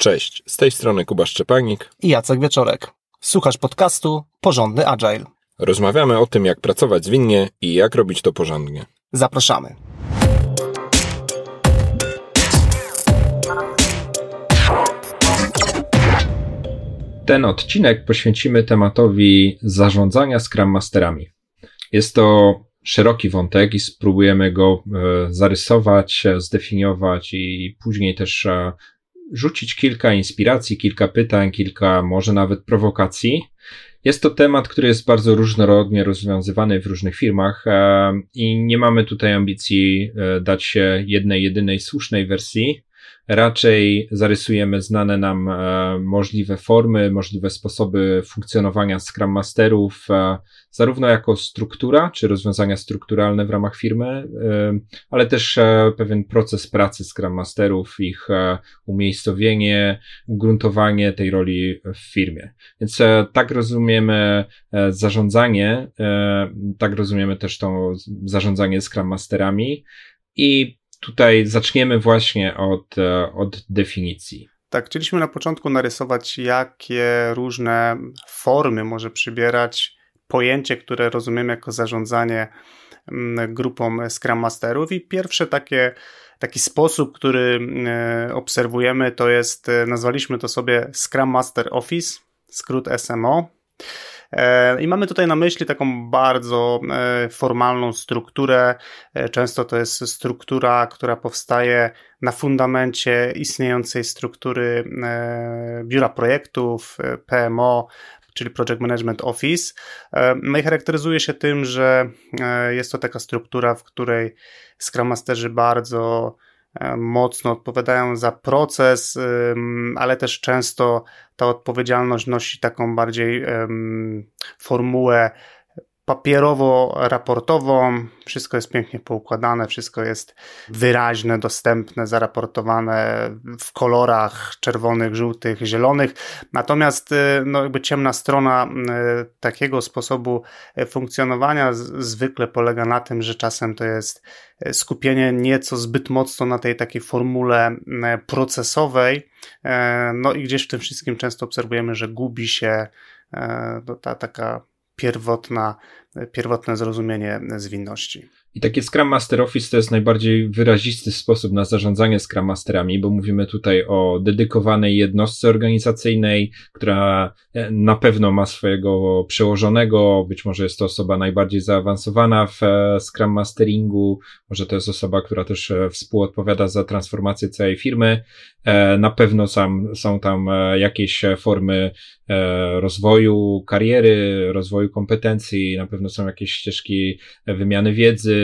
Cześć, z tej strony Kuba Szczepanik i Jacek Wieczorek. Słuchasz podcastu Porządny Agile. Rozmawiamy o tym, jak pracować zwinnie i jak robić to porządnie. Zapraszamy. Ten odcinek poświęcimy tematowi zarządzania Scrum Masterami. Jest to szeroki wątek i spróbujemy go e, zarysować, zdefiniować i później też e, rzucić kilka inspiracji, kilka pytań, kilka może nawet prowokacji. Jest to temat, który jest bardzo różnorodnie rozwiązywany w różnych firmach e, i nie mamy tutaj ambicji dać się jednej, jedynej słusznej wersji raczej zarysujemy znane nam e, możliwe formy, możliwe sposoby funkcjonowania Scrum Masterów, e, zarówno jako struktura, czy rozwiązania strukturalne w ramach firmy, e, ale też pewien proces pracy Scrum Masterów, ich umiejscowienie, ugruntowanie tej roli w firmie. Więc tak rozumiemy zarządzanie, tak rozumiemy też to zarządzanie Scrum Masterami i tutaj zaczniemy właśnie od, e, od definicji. Tak, chcieliśmy na początku narysować, jakie różne formy może przybierać pojęcie, które rozumiemy jako zarządzanie mm, grupą Scrum Masterów. I pierwsze takie, taki sposób, który e, obserwujemy, to jest, e, nazwaliśmy to sobie Scrum Master Office, skrót SMO. E, I mamy tutaj na myśli taką bardzo e, formalną strukturę. E, często to jest struktura, która powstaje na fundamencie istniejącej struktury biura projektów, PMO, czyli Project Management Office. No i charakteryzuje się tym, że jest to taka struktura, w której Scrum Masterzy bardzo mocno odpowiadają za proces, ale też często ta odpowiedzialność nosi taką bardziej formułę papierowo-raportową. Wszystko jest pięknie poukładane, wszystko jest wyraźne, dostępne, zaraportowane w kolorach czerwonych, żółtych, zielonych. Natomiast y, no, jakby ciemna strona y, takiego sposobu y, funkcjonowania zwykle polega na tym, że czasem to jest skupienie nieco zbyt mocno na tej takiej formule procesowej. No i gdzieś w tym wszystkim często obserwujemy, że gubi się no, ta taka pierwotna, pierwotne zrozumienie zwinności. I takie Scrum Master Office to jest najbardziej wyrazisty sposób na zarządzanie Scrum Masterami, bo mówimy tutaj o dedykowanej jednostce organizacyjnej, która e, na pewno ma swojego przełożonego, być może jest to osoba najbardziej zaawansowana w e, Scrum Masteringu, może to jest osoba, która też e, współodpowiada za transformację całej firmy. Na pewno sam, są tam jakieś formy rozwoju kariery, rozwoju kompetencji, na pewno są jakieś ścieżki wymiany wiedzy,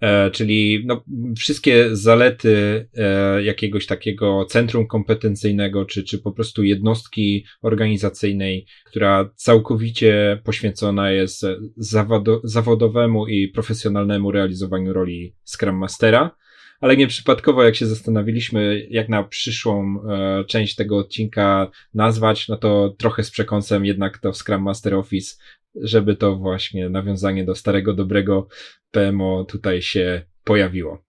E, czyli no, wszystkie zalety e, jakiegoś takiego centrum kompetencyjnego, czy, czy po prostu jednostki organizacyjnej, która całkowicie poświęcona jest zawodo zawodowemu i profesjonalnemu realizowaniu roli Scrum Mastera. Ale nieprzypadkowo, jak się zastanowiliśmy, jak na przyszłą e, część tego odcinka nazwać, no to trochę z przekąsem jednak to Scrum Master Office żeby to właśnie nawiązanie do starego, dobrego PMO tutaj się pojawiło.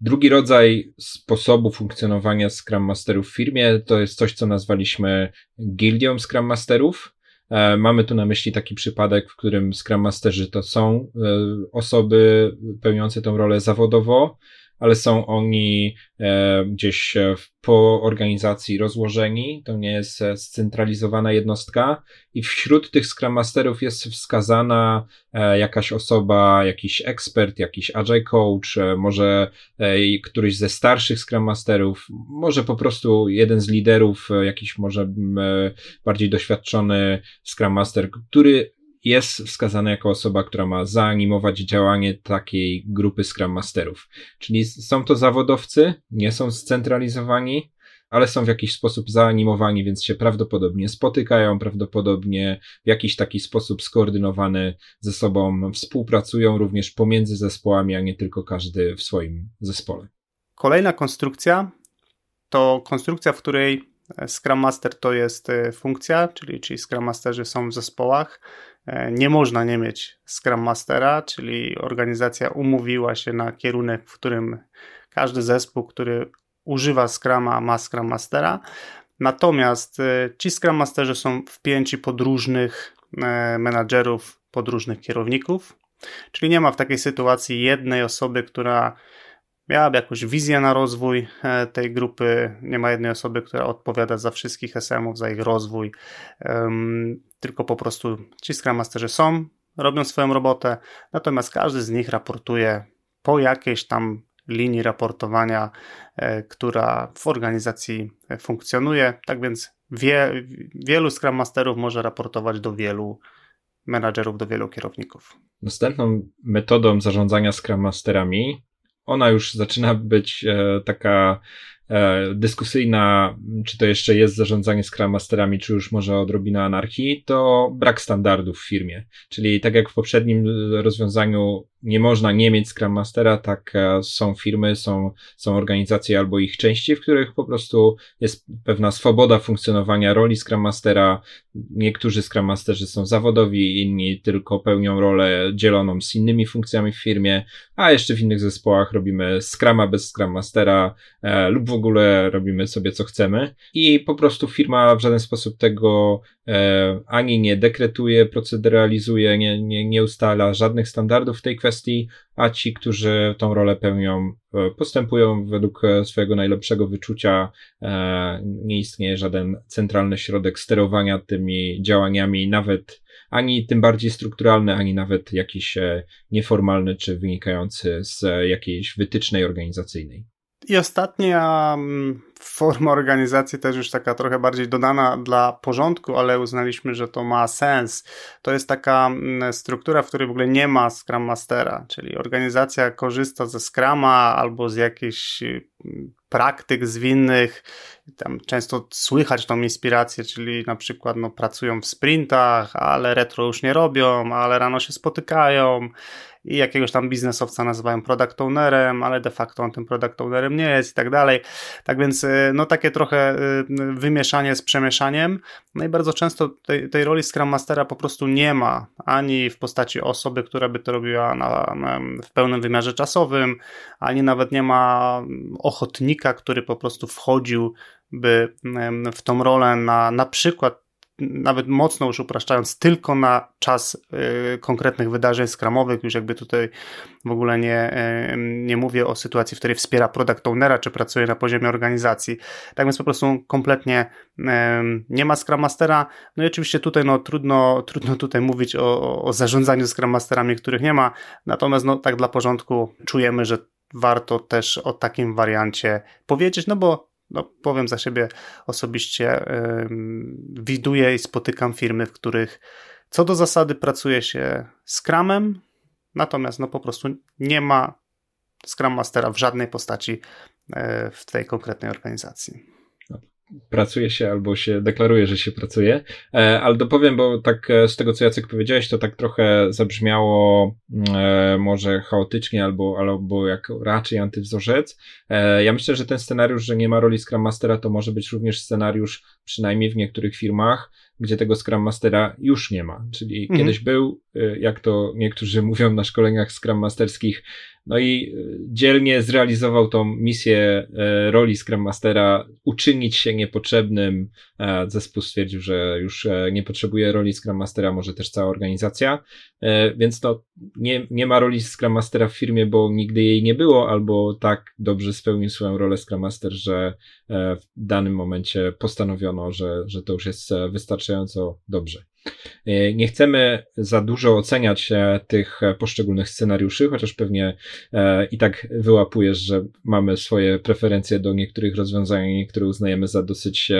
Drugi rodzaj sposobu funkcjonowania Scrum Masterów w firmie to jest coś, co nazwaliśmy gildią Scrum Masterów. E, mamy tu na myśli taki przypadek, w którym Scrum Masterzy to są e, osoby pełniące tę rolę zawodowo, ale są oni e, gdzieś po organizacji rozłożeni, to nie jest e, scentralizowana jednostka. I wśród tych Scrum Masterów jest wskazana e, jakaś osoba, jakiś ekspert, jakiś agile coach, e, może e, któryś ze starszych Scrum Masterów, może po prostu jeden z liderów, e, jakiś może e, bardziej doświadczony Scrum Master, który jest wskazany jako osoba, która ma zaanimować działanie takiej grupy Scrum Masterów. Czyli są to zawodowcy, nie są scentralizowani, ale są w jakiś sposób zaanimowani, więc się prawdopodobnie spotykają, prawdopodobnie w jakiś taki sposób skoordynowany ze sobą współpracują również pomiędzy zespołami, a nie tylko każdy w swoim zespole. Kolejna konstrukcja to konstrukcja, w której Scrum Master to jest e, funkcja, czyli, czyli Scrum Masterzy są w zespołach nie można nie mieć Scrum Mastera, czyli organizacja umówiła się na kierunek, w którym każdy zespół, który używa Scruma, ma Scrum Mastera. Natomiast ci Scrum Masterzy są wpięci pod różnych menadżerów, pod różnych kierowników, czyli nie ma w takiej sytuacji jednej osoby, która miałaby jakąś wizję na rozwój e, tej grupy. Nie ma jednej osoby, która odpowiada za wszystkich SM-ów, za ich rozwój, tylko po prostu ci Scrum Masterzy są, robią swoją robotę, natomiast każdy z nich raportuje po jakiejś tam linii raportowania, e, która w organizacji funkcjonuje. Tak więc wie, wielu Scrum Masterów może raportować do wielu menadżerów, do wielu kierowników. Następną metodą zarządzania Scrum Masterami ona już zaczyna być e, taka dyskusyjna, czy to jeszcze jest zarządzanie Scrum Masterami, czy już może odrobina anarchii, to brak standardów w firmie. Czyli tak jak w poprzednim rozwiązaniu nie można nie mieć Scrum Mastera, tak e, są firmy, są, są organizacje albo ich części, w których po prostu jest pewna swoboda funkcjonowania roli Scrum Mastera. Niektórzy Scrum Masterzy są zawodowi, inni tylko pełnią rolę dzieloną z innymi funkcjami w firmie, a jeszcze w innych zespołach robimy Scruma bez Scrum Mastera e, lub w ogóle robimy sobie co chcemy i po prostu firma w żaden sposób tego e, ani nie dekretuje, proceduralizuje, nie, nie, nie ustala żadnych standardów w tej kwestii, a ci, którzy tą rolę pełnią, e, postępują według e, swojego najlepszego wyczucia. E, nie istnieje żaden centralny środek sterowania tymi działaniami, nawet ani tym bardziej strukturalny, ani nawet jakiś nieformalny czy wynikający z jakiejś wytycznej organizacyjnej. I ostatnia mm, forma organizacji też już taka trochę bardziej dodana dla porządku, ale uznaliśmy, że to ma sens. To jest taka mm, struktura, w której w ogóle nie ma Scrum Mastera, czyli organizacja korzysta ze Scrama albo z jakichś mm, praktyk zwinnych. Tam często słychać tą inspirację, czyli na przykład no, pracują w sprintach, ale retro już nie robią, ale rano się spotykają i jakiegoś tam biznesowca nazywają product ownerem, ale de facto on tym product ownerem nie jest i tak dalej. Tak więc y, no takie trochę y, wymieszanie z przemieszaniem. No i bardzo często tej, tej roli Scrum Mastera po prostu nie ma, ani w postaci osoby, która by to robiła na, na, w pełnym wymiarze czasowym, ani nawet nie ma ochotnika, który po prostu wchodził by w tą rolę na na przykład nawet mocno już upraszczając, tylko na czas y, konkretnych wydarzeń skramowych, już jakby tutaj w ogóle nie, nie mówię o sytuacji, w której wspiera product ownera, czy pracuje na poziomie organizacji. Tak więc po prostu kompletnie nie ma Scrum Mastera. No i oczywiście tutaj no, trudno, trudno tutaj mówić o, o zarządzaniu Scrum Masterami, których nie ma, natomiast no, tak dla porządku czujemy, że warto też o takim wariancie powiedzieć, no bo no, powiem za siebie osobiście, widuję i spotykam firmy, w których co do zasady pracuje się Scrumem, natomiast no po prostu nie ma Scrum Mastera w żadnej postaci yy, w tej konkretnej organizacji pracuje się albo się deklaruje, że się pracuje. E, ale dopowiem, bo tak e, z tego, co Jacek powiedziałeś, to tak trochę zabrzmiało mm, e, może chaotycznie albo, albo jak raczej antywzorzec. Ja myślę, że ten scenariusz, że nie ma roli Scrum Mastera, to może być również scenariusz, przynajmniej w niektórych firmach, gdzie tego Scrum Mastera już nie ma. Czyli mhm. kiedyś był, jak to niektórzy mówią na szkoleniach Scrum Masterskich, no i e, dzielnie zrealizował tą misję e, roli Scrum Mastera, uczynić się niepotrzebnym. E, zespół stwierdził, że już nie potrzebuje roli Scrum Mastera, może też cała organizacja. Więc to nie, nie ma roli Scrum Mastera w firmie, bo nigdy jej nie było, albo tak dobrze spełnił swoją rolę Scrum Master, że w danym momencie postanowiono, że, że to już jest wystarczająco dobrze. E, nie chcemy za dużo oceniać e, tych poszczególnych scenariuszy, chociaż pewnie e, i tak wyłapujesz, że mamy swoje preferencje do niektórych rozwiązań, które uznajemy za dosyć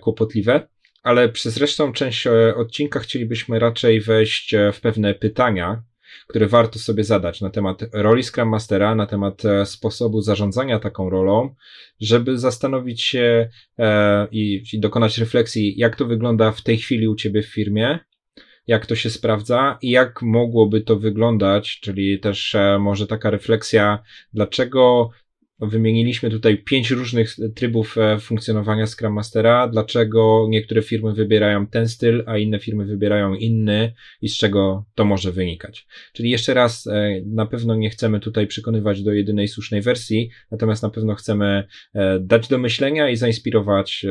kłopotliwe. Ale przez resztą część odcinka chcielibyśmy raczej wejść w pewne pytania, które warto sobie zadać na temat roli Scrum Mastera, na temat e, sposobu zarządzania taką rolą, żeby zastanowić się e, i, dokonać refleksji, jak to wygląda w tej chwili u Ciebie w firmie, jak to się sprawdza i jak mogłoby to wyglądać, czyli też e, może taka refleksja, dlaczego Wymieniliśmy tutaj pięć różnych trybów e, funkcjonowania Scrum Mastera. Dlaczego niektóre firmy wybierają ten styl, a inne firmy wybierają inny i z czego to może wynikać. Czyli jeszcze raz, e, na pewno nie chcemy tutaj przekonywać do jedynej słusznej wersji, natomiast na pewno chcemy e, dać do myślenia i zainspirować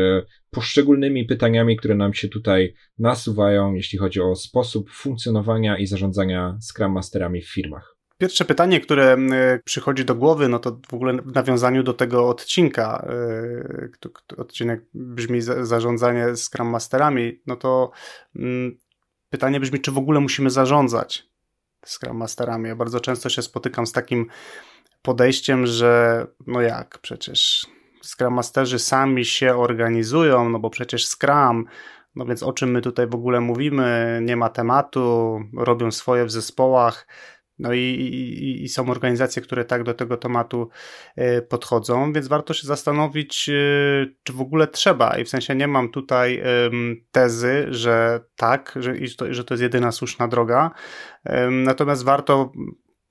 poszczególnymi pytaniami, które nam się tutaj nasuwają, jeśli chodzi o sposób funkcjonowania i zarządzania Scrum Masterami w firmach. Pierwsze pytanie, które przychodzi do głowy, no to w ogóle w nawiązaniu do tego odcinka, e, odcinek brzmi zarządzanie Scrum Masterami, no to pytanie brzmi, czy w ogóle musimy zarządzać Scrum Masterami. Ja bardzo często się spotykam z takim podejściem, że no jak, przecież Scrum Masterzy sami się organizują, no bo przecież Scrum no więc o czym my tutaj w ogóle mówimy? Nie ma tematu, robią swoje w zespołach. No i, i, i, są organizacje, które tak do tego tematu e, podchodzą, więc warto się zastanowić, e, czy w ogóle trzeba. I w sensie nie mam tutaj tezy, że tak, że, że to jest jedyna słuszna droga. Natomiast warto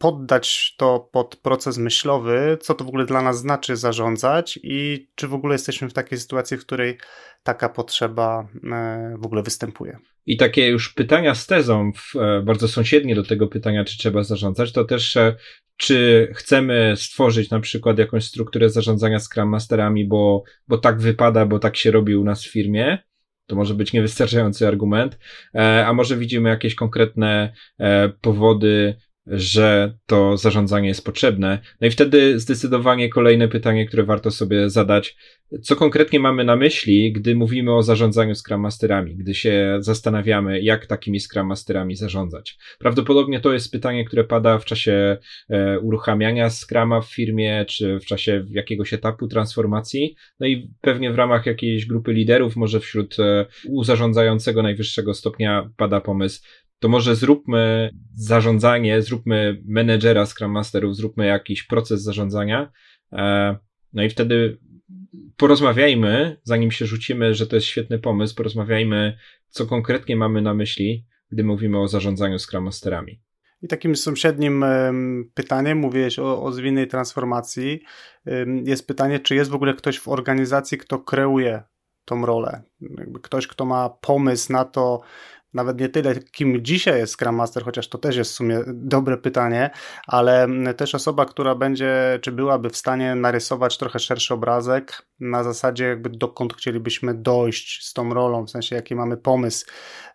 poddać to pod proces myślowy, co to w ogóle dla nas znaczy zarządzać i czy w ogóle jesteśmy w takiej sytuacji, w której taka potrzeba e, w ogóle występuje. I takie już pytania z tezą, e, bardzo sąsiednie do tego pytania, czy trzeba zarządzać, to też e, czy chcemy stworzyć na przykład jakąś strukturę zarządzania Scrum Masterami, bo, bo tak wypada, bo tak się robi u nas w firmie, to może być niewystarczający argument, a może widzimy jakieś konkretne powody, że to zarządzanie jest potrzebne. No i wtedy zdecydowanie kolejne pytanie, które warto sobie zadać, co konkretnie mamy na myśli, gdy mówimy o zarządzaniu Scrum Masterami, gdy się zastanawiamy, jak takimi Scrum Masterami zarządzać. Prawdopodobnie to jest pytanie, które pada w czasie e, uruchamiania Scrama w firmie, czy w czasie jakiegoś etapu transformacji, no i pewnie w ramach jakiejś grupy liderów, może wśród e, u zarządzającego najwyższego stopnia pada pomysł, to może zróbmy zarządzanie, zróbmy menedżera Scrum Masterów, zróbmy jakiś proces zarządzania. E, no i wtedy porozmawiajmy, zanim się rzucimy, że to jest świetny pomysł, porozmawiajmy, co konkretnie mamy na myśli, gdy mówimy o zarządzaniu Scrum Masterami. I takim sąsiednim pytaniem, mówiłeś o, o zwinnej transformacji, jest pytanie, czy jest w ogóle ktoś w organizacji, kto kreuje tą rolę. Jakby ktoś, kto ma pomysł na to, nawet nie tyle, kim dzisiaj jest Scrum Master, chociaż to też jest w sumie dobre pytanie, ale też osoba, która będzie, czy byłaby w stanie narysować trochę szerszy obrazek na zasadzie, jakby dokąd chcielibyśmy dojść z tą rolą, w sensie jaki mamy pomysł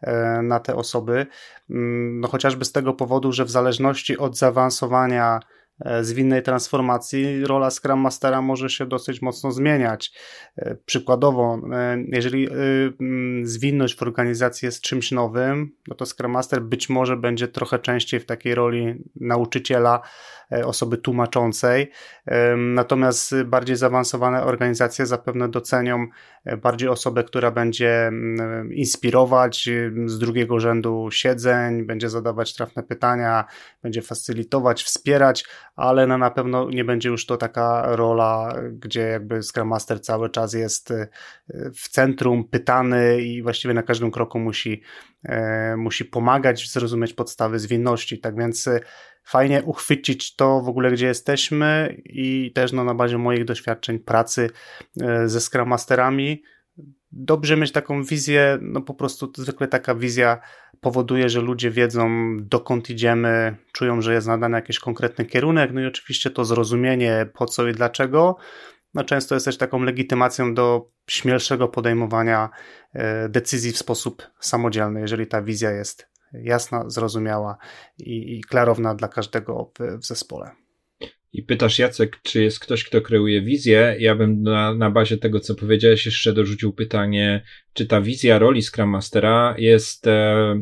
e, na te osoby. Mm, no chociażby z tego powodu, że w zależności od zaawansowania zwinnej transformacji rola Scrum Mastera może się dosyć mocno zmieniać. E, przykładowo, e, jeżeli zwinność w organizacji jest czymś nowym, no to Scrum Master być może będzie trochę częściej w takiej roli nauczyciela, osoby tłumaczącej. Natomiast bardziej zaawansowane organizacje zapewne docenią bardziej osobę, która będzie inspirować z drugiego rzędu siedzeń, będzie zadawać trafne pytania, będzie facylitować, wspierać, ale na, na pewno nie będzie już to taka rola, gdzie jakby Scrum Master cały czas jest y, w centrum, pytany i właściwie na każdym kroku musi, e, musi pomagać zrozumieć podstawy zwinności. Tak więc y, fajnie uchwycić to w ogóle, gdzie jesteśmy i też no, na bazie moich doświadczeń pracy e, ze Scrum Masterami. Dobrze mieć taką wizję, no po prostu zwykle taka wizja powoduje, że ludzie wiedzą dokąd idziemy, czują, że jest nadany jakiś konkretny kierunek, no i oczywiście to zrozumienie po co i dlaczego, no często jest też taką legitymacją do śmielszego podejmowania e, decyzji w sposób samodzielny, jeżeli ta wizja jest jasna, zrozumiała i, i klarowna dla każdego w, w zespole. I pytasz Jacek, czy jest ktoś, kto kreuje wizję, ja bym na, na bazie tego, co powiedziałeś, jeszcze dorzucił pytanie, czy ta wizja roli Scrum Mastera jest e,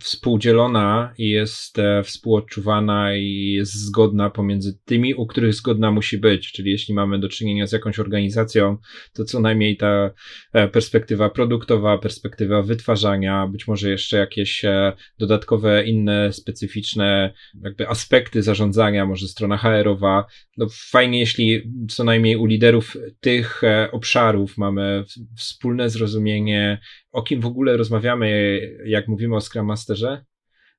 współdzielona i jest e, współodczuwana i jest zgodna pomiędzy tymi, u których zgodna musi być. Czyli jeśli mamy do czynienia z jakąś organizacją, to co najmniej ta e, perspektywa produktowa, perspektywa wytwarzania, być może jeszcze jakieś e, dodatkowe inne specyficzne jakby aspekty zarządzania, może strona HR-owa. No fajnie, jeśli co najmniej u liderów tych obszarów mamy wspólne zrozumienie, o kim w ogóle rozmawiamy, jak mówimy o Scrum Masterze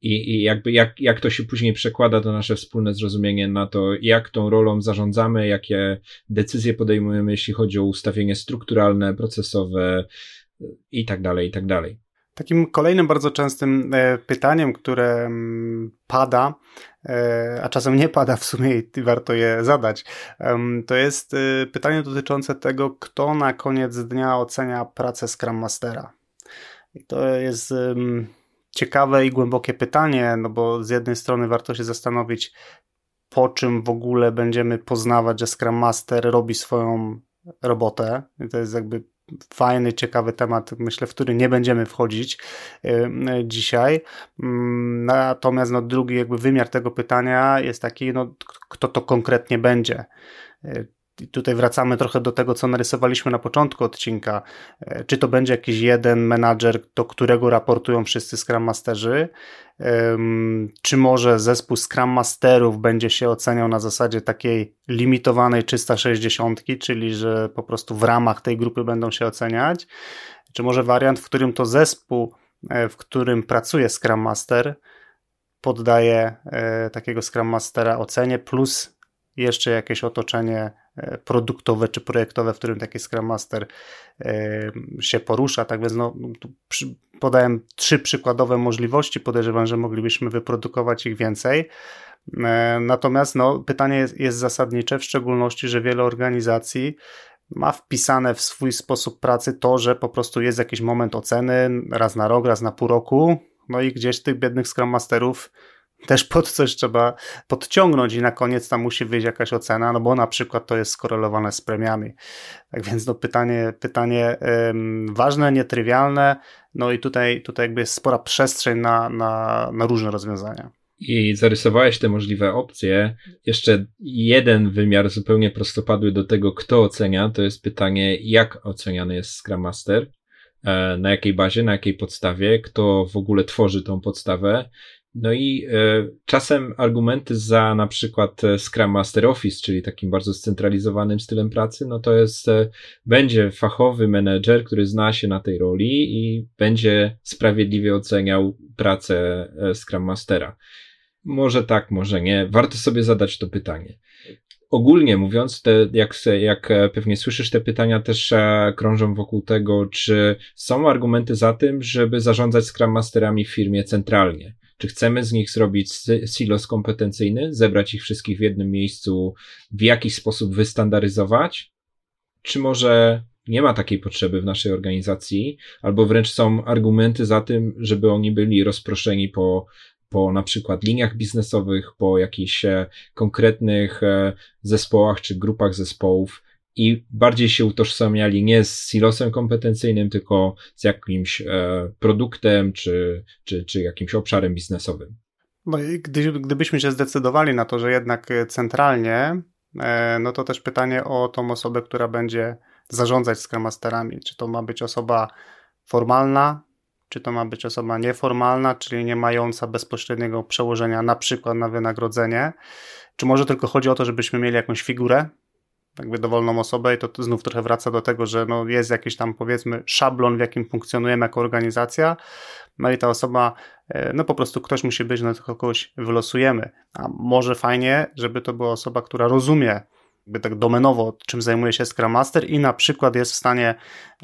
i, i jakby jak, jak to się później przekłada to nasze wspólne zrozumienie na to, jak tą rolą zarządzamy, jakie decyzje podejmujemy, jeśli chodzi o ustawienie strukturalne, procesowe i tak dalej, i tak dalej. Takim kolejnym bardzo częstym e, pytaniem, które mm, pada, e, a czasem nie pada w sumie i warto je zadać, to jest e, pytanie dotyczące tego, kto na koniec dnia ocenia pracę Scrum Mastera. To jest ciekawe i głębokie pytanie, no bo z jednej strony warto się zastanowić, po czym w ogóle będziemy poznawać, że Scrum Master robi swoją robotę. To jest jakby fajny, ciekawy temat, myślę, w który nie będziemy wchodzić dzisiaj. Mm, natomiast no, drugi jakby wymiar tego pytania jest taki, no, kto to konkretnie będzie. I tutaj wracamy trochę do tego, co narysowaliśmy na początku odcinka. E, czy to będzie jakiś jeden menadżer, do którego raportują wszyscy Scrum Masterzy, czy może zespół Scrum Masterów będzie się oceniał na zasadzie takiej limitowanej 360, czyli że po prostu w ramach tej grupy będą się oceniać, czy może wariant, w którym to zespół, e, w którym pracuje Scrum Master, poddaje e, takiego Scrum Mastera ocenie, plus jeszcze jakieś otoczenie E, produktowe czy projektowe, w którym taki Scrum Master e, się porusza. Tak więc no, podałem trzy przykładowe możliwości. Podejrzewam, że moglibyśmy wyprodukować ich więcej. E, natomiast no, pytanie jest, jest zasadnicze, w szczególności, że wiele organizacji ma wpisane w swój sposób pracy to, że po prostu jest jakiś moment oceny raz na rok, raz na pół roku. No i gdzieś tych biednych Scrum Masterów też pod coś trzeba podciągnąć i na koniec tam musi wyjść jakaś ocena, no bo na przykład to jest skorelowane z premiami. Tak więc no pytanie, pytanie ym, ważne, nietrywialne, no i tutaj, tutaj jakby jest spora przestrzeń na, na, na różne rozwiązania. I zarysowałeś te możliwe opcje. Jeszcze jeden wymiar zupełnie prostopadły do tego, kto ocenia, to jest pytanie, jak oceniany jest Scrum Master, e, na jakiej bazie, na jakiej podstawie, kto w ogóle tworzy tą podstawę no i e, czasem argumenty za na przykład e, Scrum Master Office, czyli takim bardzo scentralizowanym stylem pracy, no to jest, e, będzie fachowy menedżer, który zna się na tej roli i będzie sprawiedliwie oceniał pracę Scrum Mastera. Może tak, może nie. Warto sobie zadać to pytanie. Ogólnie mówiąc, te, jak, jak pewnie słyszysz, te pytania też krążą wokół tego, czy są argumenty za tym, żeby zarządzać Scrum Masterami w firmie centralnie czy chcemy z nich zrobić silos kompetencyjny, zebrać ich wszystkich w jednym miejscu, w jakiś sposób wystandaryzować? Czy może nie ma takiej potrzeby w naszej organizacji, albo wręcz są argumenty za tym, żeby oni byli rozproszeni po, po na przykład liniach biznesowych, po jakichś e, konkretnych e, zespołach czy grupach zespołów, i bardziej się utożsamiali nie z silosem kompetencyjnym, tylko z jakimś e, produktem czy, czy, czy jakimś obszarem biznesowym. No i gdy, gdybyśmy się zdecydowali na to, że jednak centralnie, e, no to też pytanie o tą osobę, która będzie zarządzać Scrum Masterami. Czy to ma być osoba formalna, czy to ma być osoba nieformalna, czyli nie mająca bezpośredniego przełożenia na przykład na wynagrodzenie, czy może tylko chodzi o to, żebyśmy mieli jakąś figurę, jakby dowolną osobę i to znów trochę wraca do tego, że no jest jakiś tam powiedzmy szablon, w jakim funkcjonujemy jako organizacja, no i ta osoba, e, no po prostu ktoś musi być, no tylko kogoś wylosujemy. A może fajnie, żeby to była osoba, która rozumie jakby tak domenowo, czym zajmuje się Scrum Master i na przykład jest w stanie,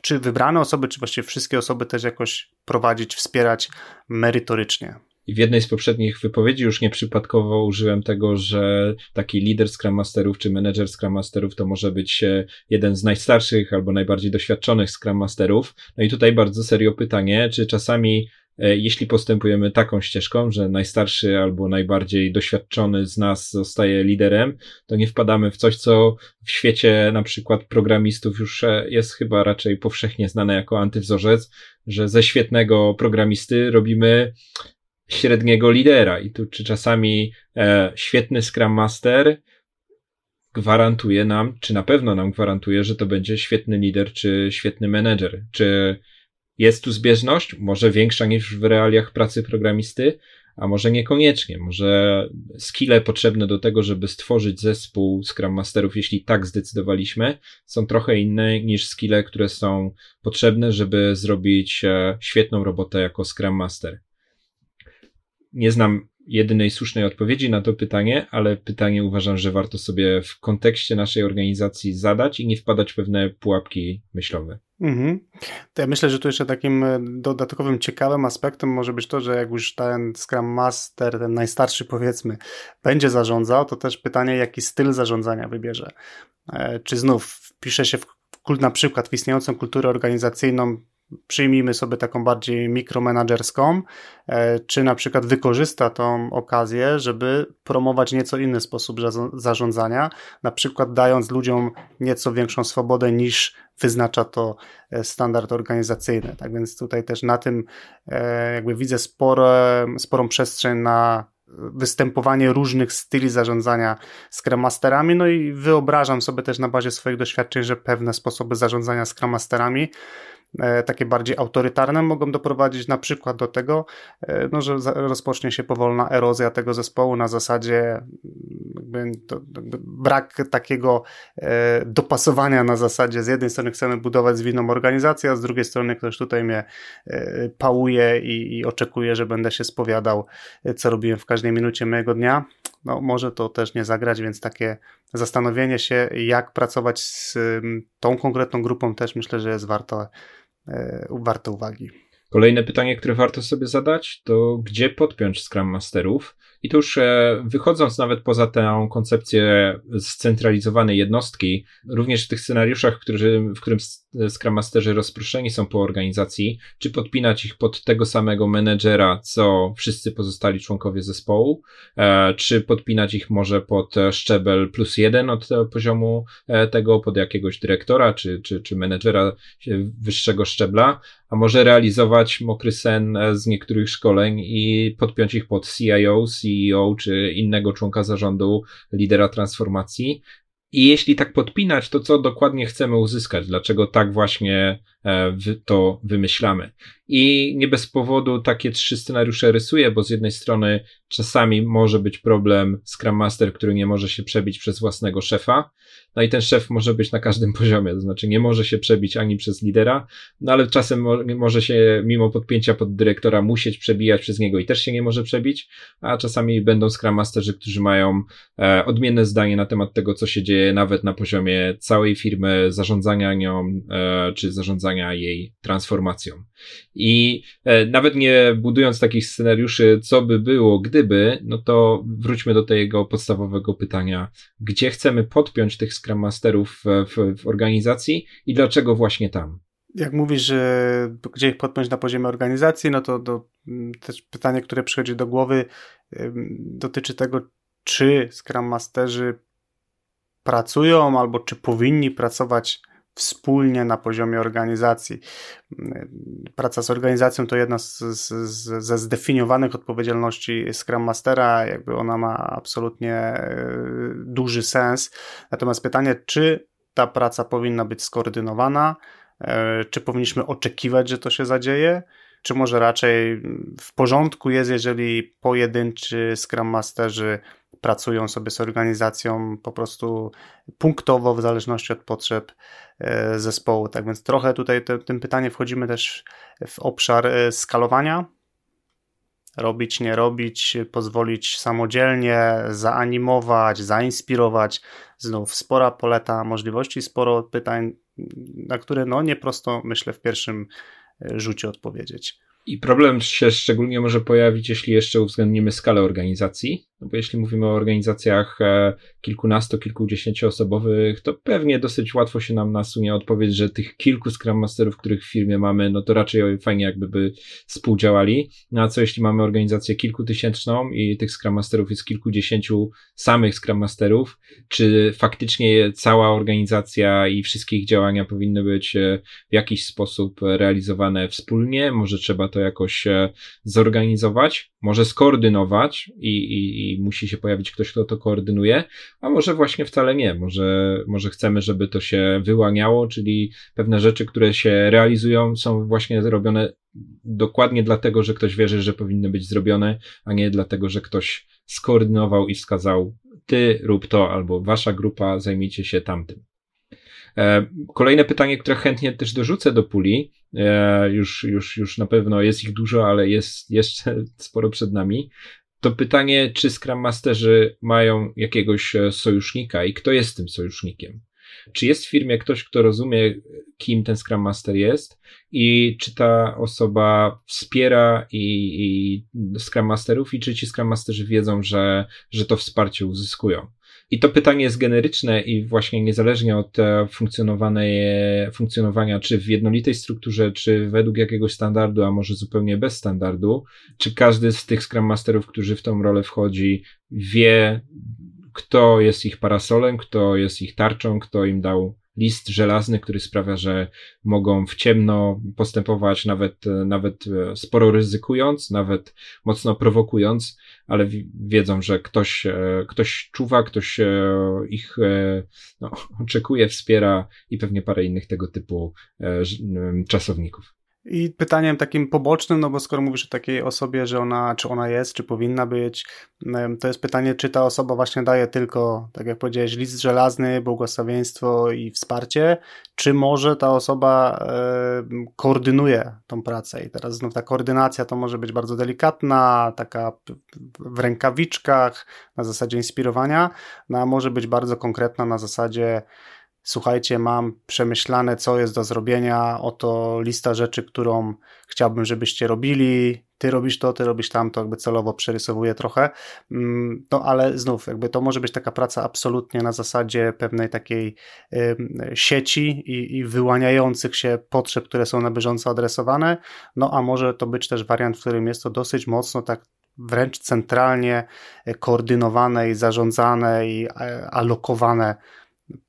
czy wybrane osoby, czy właściwie wszystkie osoby też jakoś prowadzić, wspierać merytorycznie. W jednej z poprzednich wypowiedzi już nieprzypadkowo użyłem tego, że taki lider Scrum Masterów czy menedżer Scrum Masterów to może być e, jeden z najstarszych albo najbardziej doświadczonych Scrum Masterów. No i tutaj bardzo serio pytanie, czy czasami e, jeśli postępujemy taką ścieżką, że najstarszy albo najbardziej doświadczony z nas zostaje liderem, to nie wpadamy w coś, co w świecie na przykład programistów już e, jest chyba raczej powszechnie znane jako antywzorzec, że ze świetnego programisty robimy średniego lidera. I tu czy czasami e, świetny Scrum Master gwarantuje nam, czy na pewno nam gwarantuje, że to będzie świetny lider, czy świetny menedżer. Czy jest tu zbieżność? Może większa niż w realiach pracy programisty, a może niekoniecznie. Może skille potrzebne do tego, żeby stworzyć zespół Scrum Masterów, jeśli tak zdecydowaliśmy, są trochę inne niż skille, które są potrzebne, żeby zrobić e, świetną robotę jako Scrum Master nie znam jedynej słusznej odpowiedzi na to pytanie, ale pytanie uważam, że warto sobie w kontekście naszej organizacji zadać i nie wpadać w pewne pułapki myślowe. Mhm. To ja myślę, że tu jeszcze takim e, dodatkowym ciekawym aspektem może być to, że jak już ten Scrum Master, ten najstarszy powiedzmy, będzie zarządzał, to też pytanie, jaki styl zarządzania wybierze. E, czy znów wpisze się w, na przykład w istniejącą kulturę organizacyjną przyjmijmy sobie taką bardziej mikromanagerską, e, czy na przykład wykorzysta tą okazję, żeby promować nieco inny sposób zarządzania, na przykład dając ludziom nieco większą swobodę niż wyznacza to e, standard organizacyjny. Tak więc tutaj też na tym e, jakby widzę spore, sporą przestrzeń na występowanie różnych styli zarządzania Scrum no i wyobrażam sobie też na bazie swoich doświadczeń, że pewne sposoby zarządzania Scrum takie bardziej autorytarne mogą doprowadzić na przykład do tego, e, no, że rozpocznie się powolna erozja tego zespołu na zasadzie mm, jakby, to, jakby brak takiego e, dopasowania na zasadzie z jednej strony chcemy budować zwinną organizację, a z drugiej strony ktoś tutaj mnie pałuje i, i oczekuje, że będę się spowiadał, co robiłem w każdej minucie mojego dnia. No, może to też nie zagrać, więc takie zastanowienie się, jak pracować z tą konkretną grupą, też myślę, że jest warto E, warte uwagi. Kolejne pytanie, które warto sobie zadać, to gdzie podpiąć Scrum Masterów? I tu już e, wychodząc nawet poza tę koncepcję scentralizowanej jednostki, również w tych scenariuszach, w, którym, w którym Scrum Masterzy rozproszeni są po organizacji, czy podpinać ich pod tego samego menedżera, co wszyscy pozostali członkowie zespołu, e, czy podpinać ich może pod szczebel plus jeden od poziomu tego, pod jakiegoś dyrektora, czy, czy, czy menedżera wyższego szczebla, a może realizować mokry sen e, z niektórych szkoleń i podpiąć ich pod CIO, CEO czy innego członka zarządu, lidera transformacji. I jeśli tak podpinać, to co dokładnie chcemy uzyskać? Dlaczego tak właśnie e, to wymyślamy? I nie bez powodu takie trzy scenariusze rysuję, bo z jednej strony czasami może być problem Scrum Master, który nie może się przebić przez własnego szefa, no i ten szef może być na każdym poziomie, to znaczy nie może się przebić ani przez lidera, no ale czasem mo może się mimo podpięcia pod dyrektora musieć przebijać przez niego i też się nie może przebić, a czasami będą Scrum Masterzy, którzy mają e, odmienne zdanie na temat tego, co się dzieje nawet na poziomie całej firmy, zarządzania nią, e, czy zarządzania jej transformacją. I e, nawet nie budując takich scenariuszy, co by było, gdyby, no to wróćmy do tego podstawowego pytania, gdzie chcemy podpiąć tych Scrum Masterów w, w, w organizacji i dlaczego właśnie tam? Jak mówisz, że gdzie ich podpiąć na poziomie organizacji, no to, to mm, też pytanie, które przychodzi do głowy, dotyczy tego, czy Scrum Masterzy pracują albo czy powinni pracować wspólnie na poziomie organizacji. Praca z organizacją to jedna z, z, ze zdefiniowanych odpowiedzialności Scrum Mastera, jakby ona ma absolutnie e, duży sens. Natomiast pytanie, czy ta praca powinna być skoordynowana, e, czy powinniśmy oczekiwać, że to się zadzieje, czy może raczej w porządku jest, jeżeli pojedynczy Scrum Masterzy pracują sobie z organizacją po prostu punktowo, w zależności od potrzeb e, zespołu. Tak więc trochę tutaj te, tym pytaniem wchodzimy też w obszar e, skalowania. Robić, nie robić, pozwolić samodzielnie, zaanimować, zainspirować. Znów spora poleta możliwości, sporo pytań, na które no nie prosto myślę w pierwszym e, rzucie odpowiedzieć. I problem się szczególnie może pojawić, jeśli jeszcze uwzględnimy skalę organizacji, no bo jeśli mówimy o organizacjach e, kilkunasto, kilkudziesięcioosobowych, to pewnie dosyć łatwo się nam nasunie odpowiedź, że tych kilku Scrum Masterów, których w firmie mamy, no to raczej fajnie jakby by współdziałali. No a co jeśli mamy organizację kilkutysięczną i tych Scrum Masterów jest kilkudziesięciu samych Scrum Masterów, czy faktycznie cała organizacja i wszystkie ich działania powinny być e, w jakiś sposób realizowane wspólnie? Może trzeba to jakoś e, zorganizować, może skoordynować i, i i musi się pojawić ktoś, kto to koordynuje, a może właśnie wcale nie. Może, może chcemy, żeby to się wyłaniało, czyli pewne rzeczy, które się realizują, są właśnie zrobione dokładnie dlatego, że ktoś wierzy, że powinny być zrobione, a nie dlatego, że ktoś skoordynował i wskazał, ty rób to, albo wasza grupa zajmijcie się tamtym. E, kolejne pytanie, które chętnie też dorzucę do puli, już, już, już na pewno jest ich dużo, ale jest jeszcze sporo przed nami. To pytanie, czy Scrum Masterzy mają jakiegoś sojusznika i kto jest tym sojusznikiem? Czy jest w firmie ktoś, kto rozumie, kim ten Scrum Master jest i czy ta osoba wspiera i, i Scrum Masterów i czy ci Scrum Masterzy wiedzą, że, że to wsparcie uzyskują? I to pytanie jest generyczne i właśnie niezależnie od e, funkcjonowania, czy w jednolitej strukturze, czy według jakiegoś standardu, a może zupełnie bez standardu, czy każdy z tych Scrum Masterów, którzy w tą rolę wchodzi, wie, kto jest ich parasolem, kto jest ich tarczą, kto im dał list żelazny, który sprawia, że mogą w ciemno postępować, nawet, nawet e, sporo ryzykując, nawet mocno prowokując, ale wiedzą, że ktoś, e, ktoś czuwa, ktoś e, ich no, oczekuje, wspiera i pewnie parę innych tego typu czasowników. I pytaniem takim pobocznym, no bo skoro mówisz o takiej osobie, że ona, czy ona jest, czy powinna być, to jest pytanie, czy ta osoba właśnie daje tylko, tak jak powiedziałeś, list żelazny, błogosławieństwo i wsparcie, czy może ta osoba koordynuje tą pracę. I teraz znów ta koordynacja to może być bardzo delikatna, taka w rękawiczkach, na zasadzie inspirowania, no a może być bardzo konkretna na zasadzie słuchajcie, mam przemyślane, co jest do zrobienia, oto lista rzeczy, którą chciałbym, żebyście robili, ty robisz to, ty robisz tamto, jakby celowo przerysowuję trochę, mm, no ale znów, jakby to może być taka praca absolutnie na zasadzie pewnej takiej sieci i, i wyłaniających się potrzeb, które są na bieżąco adresowane, no a może to być też wariant, w którym jest to dosyć mocno tak wręcz centralnie koordynowane i zarządzane i e, alokowane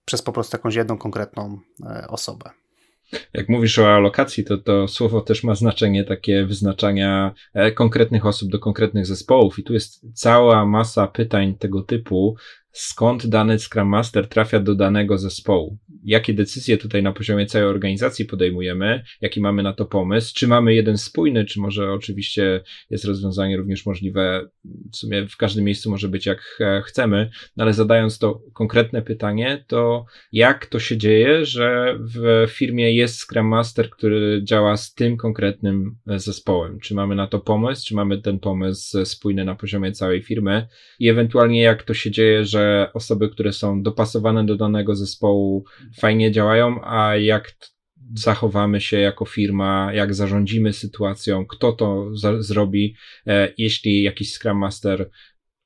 przez po prostu jakąś jedną konkretną e, osobę. Jak mówisz o alokacji, to to słowo też ma znaczenie takie wyznaczania e, konkretnych osób do konkretnych zespołów i tu jest cała masa pytań tego typu, skąd dany Scrum Master trafia do danego zespołu. Jakie decyzje tutaj na poziomie całej organizacji podejmujemy, jaki mamy na to pomysł, czy mamy jeden spójny, czy może oczywiście jest rozwiązanie również możliwe, w sumie w każdym miejscu może być jak e, chcemy, no ale zadając to konkretne pytanie, to jak to się dzieje, że w firmie jest Scrum Master, który działa z tym konkretnym zespołem? Czy mamy na to pomysł, czy mamy ten pomysł spójny na poziomie całej firmy? I ewentualnie jak to się dzieje, że że osoby, które są dopasowane do danego zespołu, fajnie działają, a jak zachowamy się jako firma, jak zarządzimy sytuacją, kto to zrobi, e, jeśli jakiś Scrum Master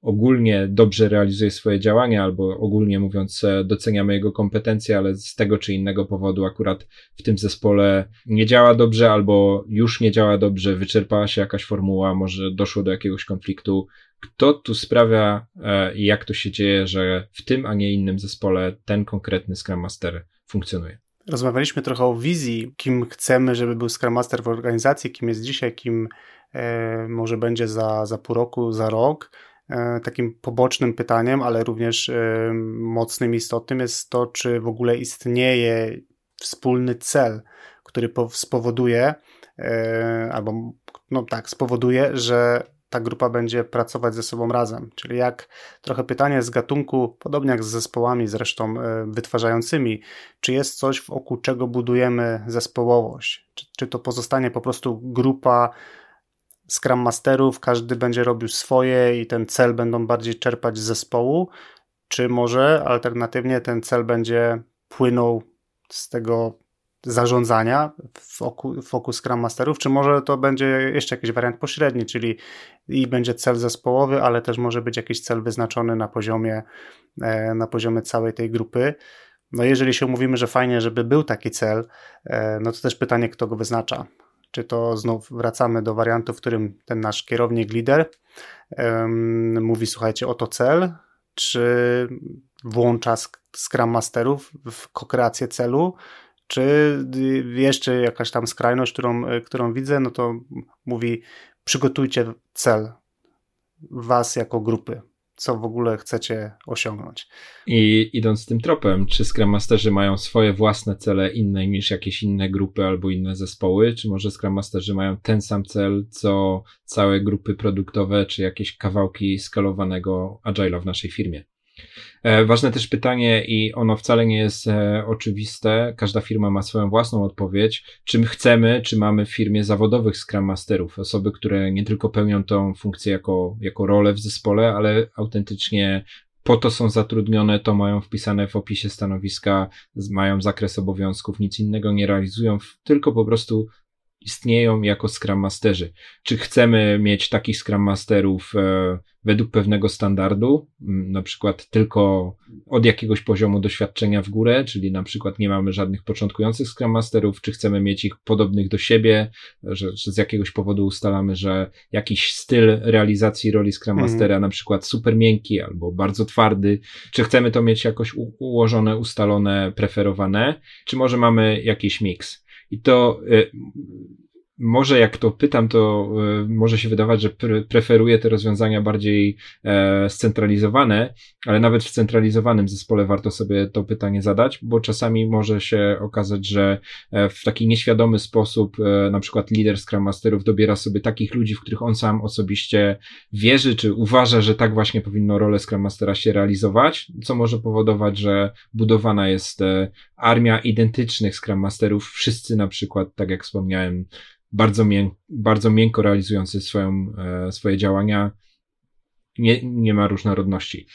ogólnie dobrze realizuje swoje działania, albo ogólnie mówiąc, e, doceniamy jego kompetencje, ale z tego czy innego powodu akurat w tym zespole nie działa dobrze, albo już nie działa dobrze, wyczerpała się jakaś formuła, może doszło do jakiegoś konfliktu, kto tu sprawia e, i jak to się dzieje, że w tym, a nie innym zespole ten konkretny Scrum Master funkcjonuje. Rozmawialiśmy trochę o wizji, kim chcemy, żeby był Scrum Master w organizacji, kim jest dzisiaj, kim e, może będzie za, za pół roku, za rok. E, takim pobocznym pytaniem, ale również e, mocnym, istotnym jest to, czy w ogóle istnieje wspólny cel, który spowoduje, e, albo no tak, spowoduje, że ta grupa będzie pracować ze sobą razem. Czyli jak trochę pytanie z gatunku, podobnie jak z zespołami zresztą wytwarzającymi, czy jest coś, wokół czego budujemy zespołowość? Czy, czy to pozostanie po prostu grupa Scrum Masterów, każdy będzie robił swoje i ten cel będą bardziej czerpać z zespołu, czy może alternatywnie ten cel będzie płynął z tego zarządzania wokół, wokół Scrum Masterów, czy może to będzie jeszcze jakiś wariant pośredni, czyli i będzie cel zespołowy, ale też może być jakiś cel wyznaczony na poziomie, e, na poziomie całej tej grupy. No jeżeli się umówimy, że fajnie, żeby był taki cel, e, no to też pytanie, kto go wyznacza. Czy to znów wracamy do wariantu, w którym ten nasz kierownik, lider um, mówi, słuchajcie, oto cel, czy włącza Scrum Masterów w kokreację celu, czy jeszcze jakaś tam skrajność, którą, którą widzę, no to mówi przygotujcie cel was jako grupy, co w ogóle chcecie osiągnąć. I idąc tym tropem, czy Scrum Masterzy mają swoje własne cele inne niż jakieś inne grupy albo inne zespoły, czy może Scrum Masterzy mają ten sam cel, co całe grupy produktowe, czy jakieś kawałki skalowanego Agile'a w naszej firmie? E, ważne też pytanie, i ono wcale nie jest e, oczywiste. Każda firma ma swoją własną odpowiedź. Czym chcemy, czy mamy w firmie zawodowych Scrum Masterów, osoby, które nie tylko pełnią tą funkcję jako, jako rolę w zespole, ale autentycznie po to są zatrudnione, to mają wpisane w opisie stanowiska, mają zakres obowiązków, nic innego nie realizują, tylko po prostu istnieją jako Scrum Masterzy. Czy chcemy mieć takich Scrum Masterów e, według pewnego standardu, na przykład tylko od jakiegoś poziomu doświadczenia w górę, czyli na przykład nie mamy żadnych początkujących Scrum Masterów, czy chcemy mieć ich podobnych do siebie, że, że z jakiegoś powodu ustalamy, że jakiś styl realizacji roli Scrum mhm. Mastera, mm. na przykład super miękki albo bardzo twardy, czy chcemy to mieć jakoś ułożone, ustalone, preferowane, czy może mamy jakiś miks. I to y, może jak to pytam, to y, może się wydawać, że pre preferuję te rozwiązania bardziej e, scentralizowane, ale nawet w centralizowanym zespole warto sobie to pytanie zadać, bo czasami może się okazać, że e, w taki nieświadomy sposób e, na przykład lider Scrum Masterów dobiera sobie takich ludzi, w których on sam osobiście wierzy, czy uważa, że tak właśnie powinno rolę Scrum Mastera się realizować, co może powodować, że budowana jest armia identycznych Scrum Masterów, wszyscy na przykład, tak jak wspomniałem, bardzo, mię bardzo miękko realizujący swoją, e, swoje działania, nie, nie ma różnorodności.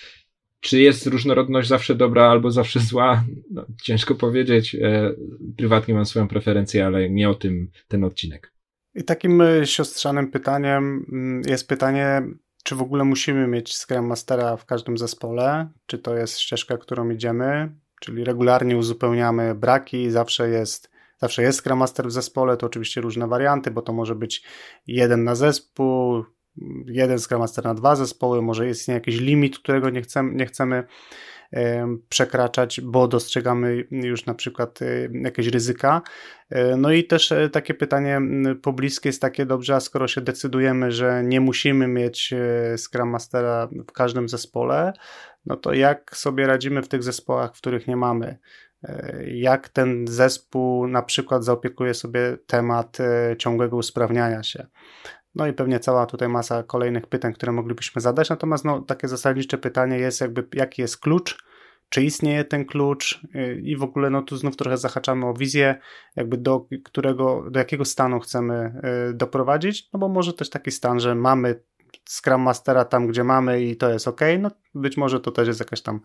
Czy jest różnorodność zawsze dobra albo zawsze zła? No, ciężko powiedzieć. E, prywatnie mam swoją preferencję, ale nie o tym ten odcinek. I takim e, siostrzanym pytaniem mm, jest pytanie, czy w ogóle musimy mieć Scrum Mastera w każdym zespole? Czy to jest ścieżka, którą idziemy? Czyli regularnie uzupełniamy braki, zawsze jest Zawsze jest Scrum Master w zespole, to oczywiście różne warianty, bo to może być jeden na zespół, jeden Scrum Master na dwa zespoły, może istnieje jakiś limit, którego nie chcemy, nie chcemy przekraczać, bo dostrzegamy już na przykład jakieś ryzyka. E, no i też e, takie pytanie pobliskie jest takie dobrze, a skoro się decydujemy, że nie musimy mieć e, Scrum Mastera w każdym zespole, no to jak sobie radzimy w tych zespołach, w których nie mamy jak ten zespół na przykład zaopiekuje sobie temat e, ciągłego usprawniania się. No i pewnie cała tutaj masa kolejnych pytań, które moglibyśmy zadać. Natomiast no, takie zasadnicze pytanie jest jakby, jaki jest klucz, czy istnieje ten klucz e, i w ogóle no tu znów trochę zahaczamy o wizję, jakby do którego, do jakiego stanu chcemy e, doprowadzić, no bo może też taki stan, że mamy Scrum Mastera tam, gdzie mamy i to jest ok, no być może to też jest jakaś tam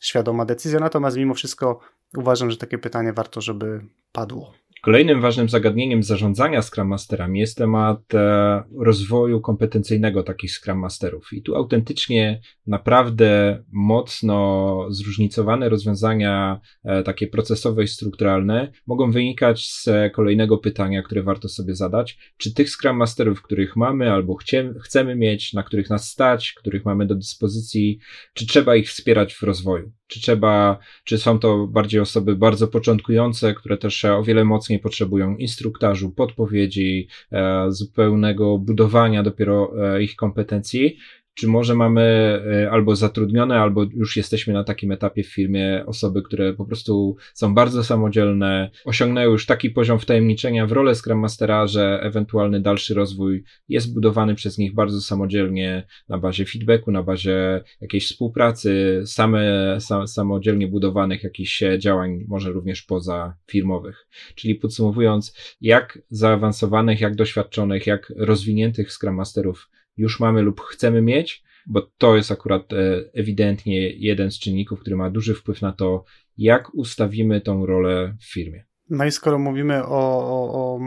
świadoma decyzja, natomiast mimo wszystko uważam, że takie pytanie warto, żeby padło. Kolejnym ważnym zagadnieniem zarządzania Scrum Masterami jest temat e, rozwoju kompetencyjnego takich Scrum Masterów. I tu autentycznie naprawdę mocno zróżnicowane rozwiązania, e, takie procesowe i strukturalne, mogą wynikać z kolejnego pytania, które warto sobie zadać. Czy tych Scrum Masterów, których mamy albo chcemy mieć, na których nas stać, których mamy do dyspozycji, czy trzeba ich wspierać w rozwoju? Czy trzeba, czy są to bardziej osoby bardzo początkujące, które też o wiele mocniej potrzebują instruktażu, podpowiedzi, e, zupełnego budowania dopiero e, ich kompetencji, czy może mamy e, albo zatrudnione, albo już jesteśmy na takim etapie w firmie osoby, które po prostu są bardzo samodzielne, osiągnęły już taki poziom wtajemniczenia w rolę Scrum Mastera, że ewentualny dalszy rozwój jest budowany przez nich bardzo samodzielnie na bazie feedbacku, na bazie jakiejś współpracy, same, sam, samodzielnie budowanych jakichś działań, może również poza firmowych. Czyli podsumowując, jak zaawansowanych, jak doświadczonych, jak rozwiniętych Scrum Masterów już mamy lub chcemy mieć, bo to jest akurat e, ewidentnie jeden z czynników, który ma duży wpływ na to, jak ustawimy tą rolę w firmie. No i skoro mówimy o, o, o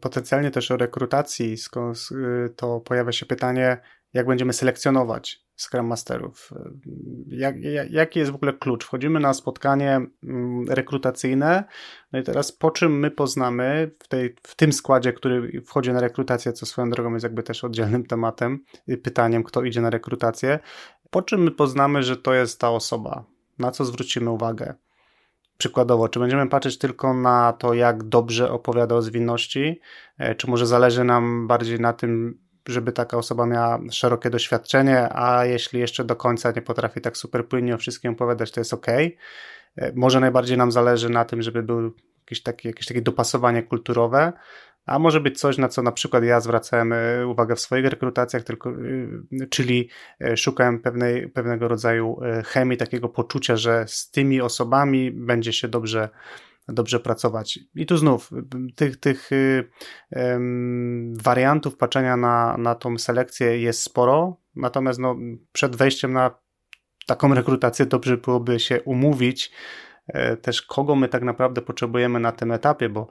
potencjalnie też o rekrutacji, to pojawia się pytanie, jak będziemy selekcjonować Scrum Masterów. Jak, jak, jaki jest w ogóle klucz? Wchodzimy na spotkanie mm, rekrutacyjne, no i teraz po czym my poznamy w, tej, w tym składzie, który wchodzi na rekrutację, co swoją drogą jest jakby też oddzielnym tematem, pytaniem, kto idzie na rekrutację, po czym my poznamy, że to jest ta osoba, na co zwrócimy uwagę. Przykładowo, czy będziemy patrzeć tylko na to, jak dobrze opowiada o zwinności, e, czy może zależy nam bardziej na tym, żeby taka osoba miała szerokie doświadczenie, a jeśli jeszcze do końca nie potrafi tak super płynnie o wszystkim opowiadać, to jest ok. E, może najbardziej nam zależy na tym, żeby był jakieś takie, jakieś takie dopasowanie kulturowe. a może być coś, na co na przykład ja zwracałem e, uwagę w swoich rekrutacjach, tylko, e, czyli szukałem pewnej, pewnego rodzaju chemii, takiego poczucia, że z tymi osobami będzie się dobrze dobrze pracować. I tu znów tych, tych um, wariantów patrzenia na, na tą selekcję jest sporo, natomiast no, przed wejściem na taką rekrutację dobrze byłoby się umówić też kogo my tak naprawdę potrzebujemy na tym etapie, bo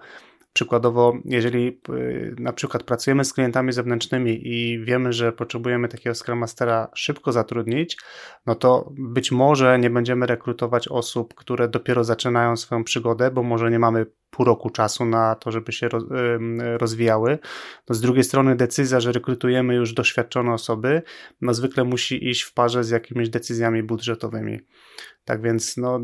Przykładowo, jeżeli y, na przykład pracujemy z klientami zewnętrznymi i wiemy, że potrzebujemy takiego Scrum Mastera szybko zatrudnić, no to być może nie będziemy rekrutować osób, które dopiero zaczynają swoją przygodę, bo może nie mamy pół roku czasu na to, żeby się rozwijały. No z drugiej strony decyzja, że rekrutujemy już doświadczone osoby, no zwykle musi iść w parze z jakimiś decyzjami budżetowymi. Tak więc no,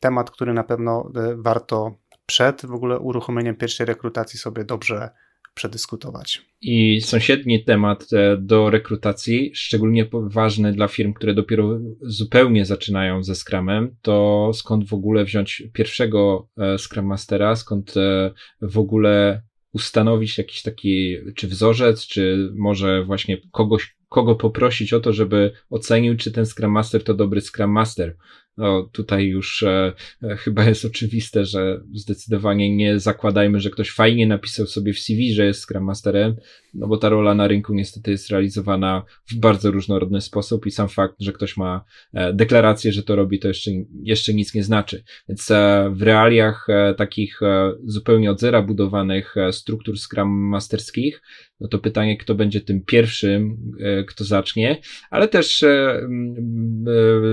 temat, który na pewno y, warto przed w ogóle uruchomieniem pierwszej rekrutacji sobie dobrze przedyskutować. I sąsiedni temat e, do rekrutacji, szczególnie ważny dla firm, które dopiero zupełnie zaczynają ze Scrumem, to skąd w ogóle wziąć pierwszego e, Scrum Mastera, skąd e, w ogóle ustanowić jakiś taki, czy wzorzec, czy może właśnie kogoś, kogo poprosić o to, żeby ocenił, czy ten Scrum Master to dobry Scrum Master. No, tutaj już e, e, chyba jest oczywiste, że zdecydowanie nie zakładajmy, że ktoś fajnie napisał sobie w CV, że jest Scrum Masterem, no bo ta rola na rynku niestety jest realizowana w bardzo różnorodny sposób i sam fakt, że ktoś ma e, deklarację, że to robi, to jeszcze, jeszcze nic nie znaczy. Więc e, w realiach e, takich e, zupełnie od zera budowanych struktur Scrum Masterskich, no to pytanie, kto będzie tym pierwszym, kto zacznie, ale też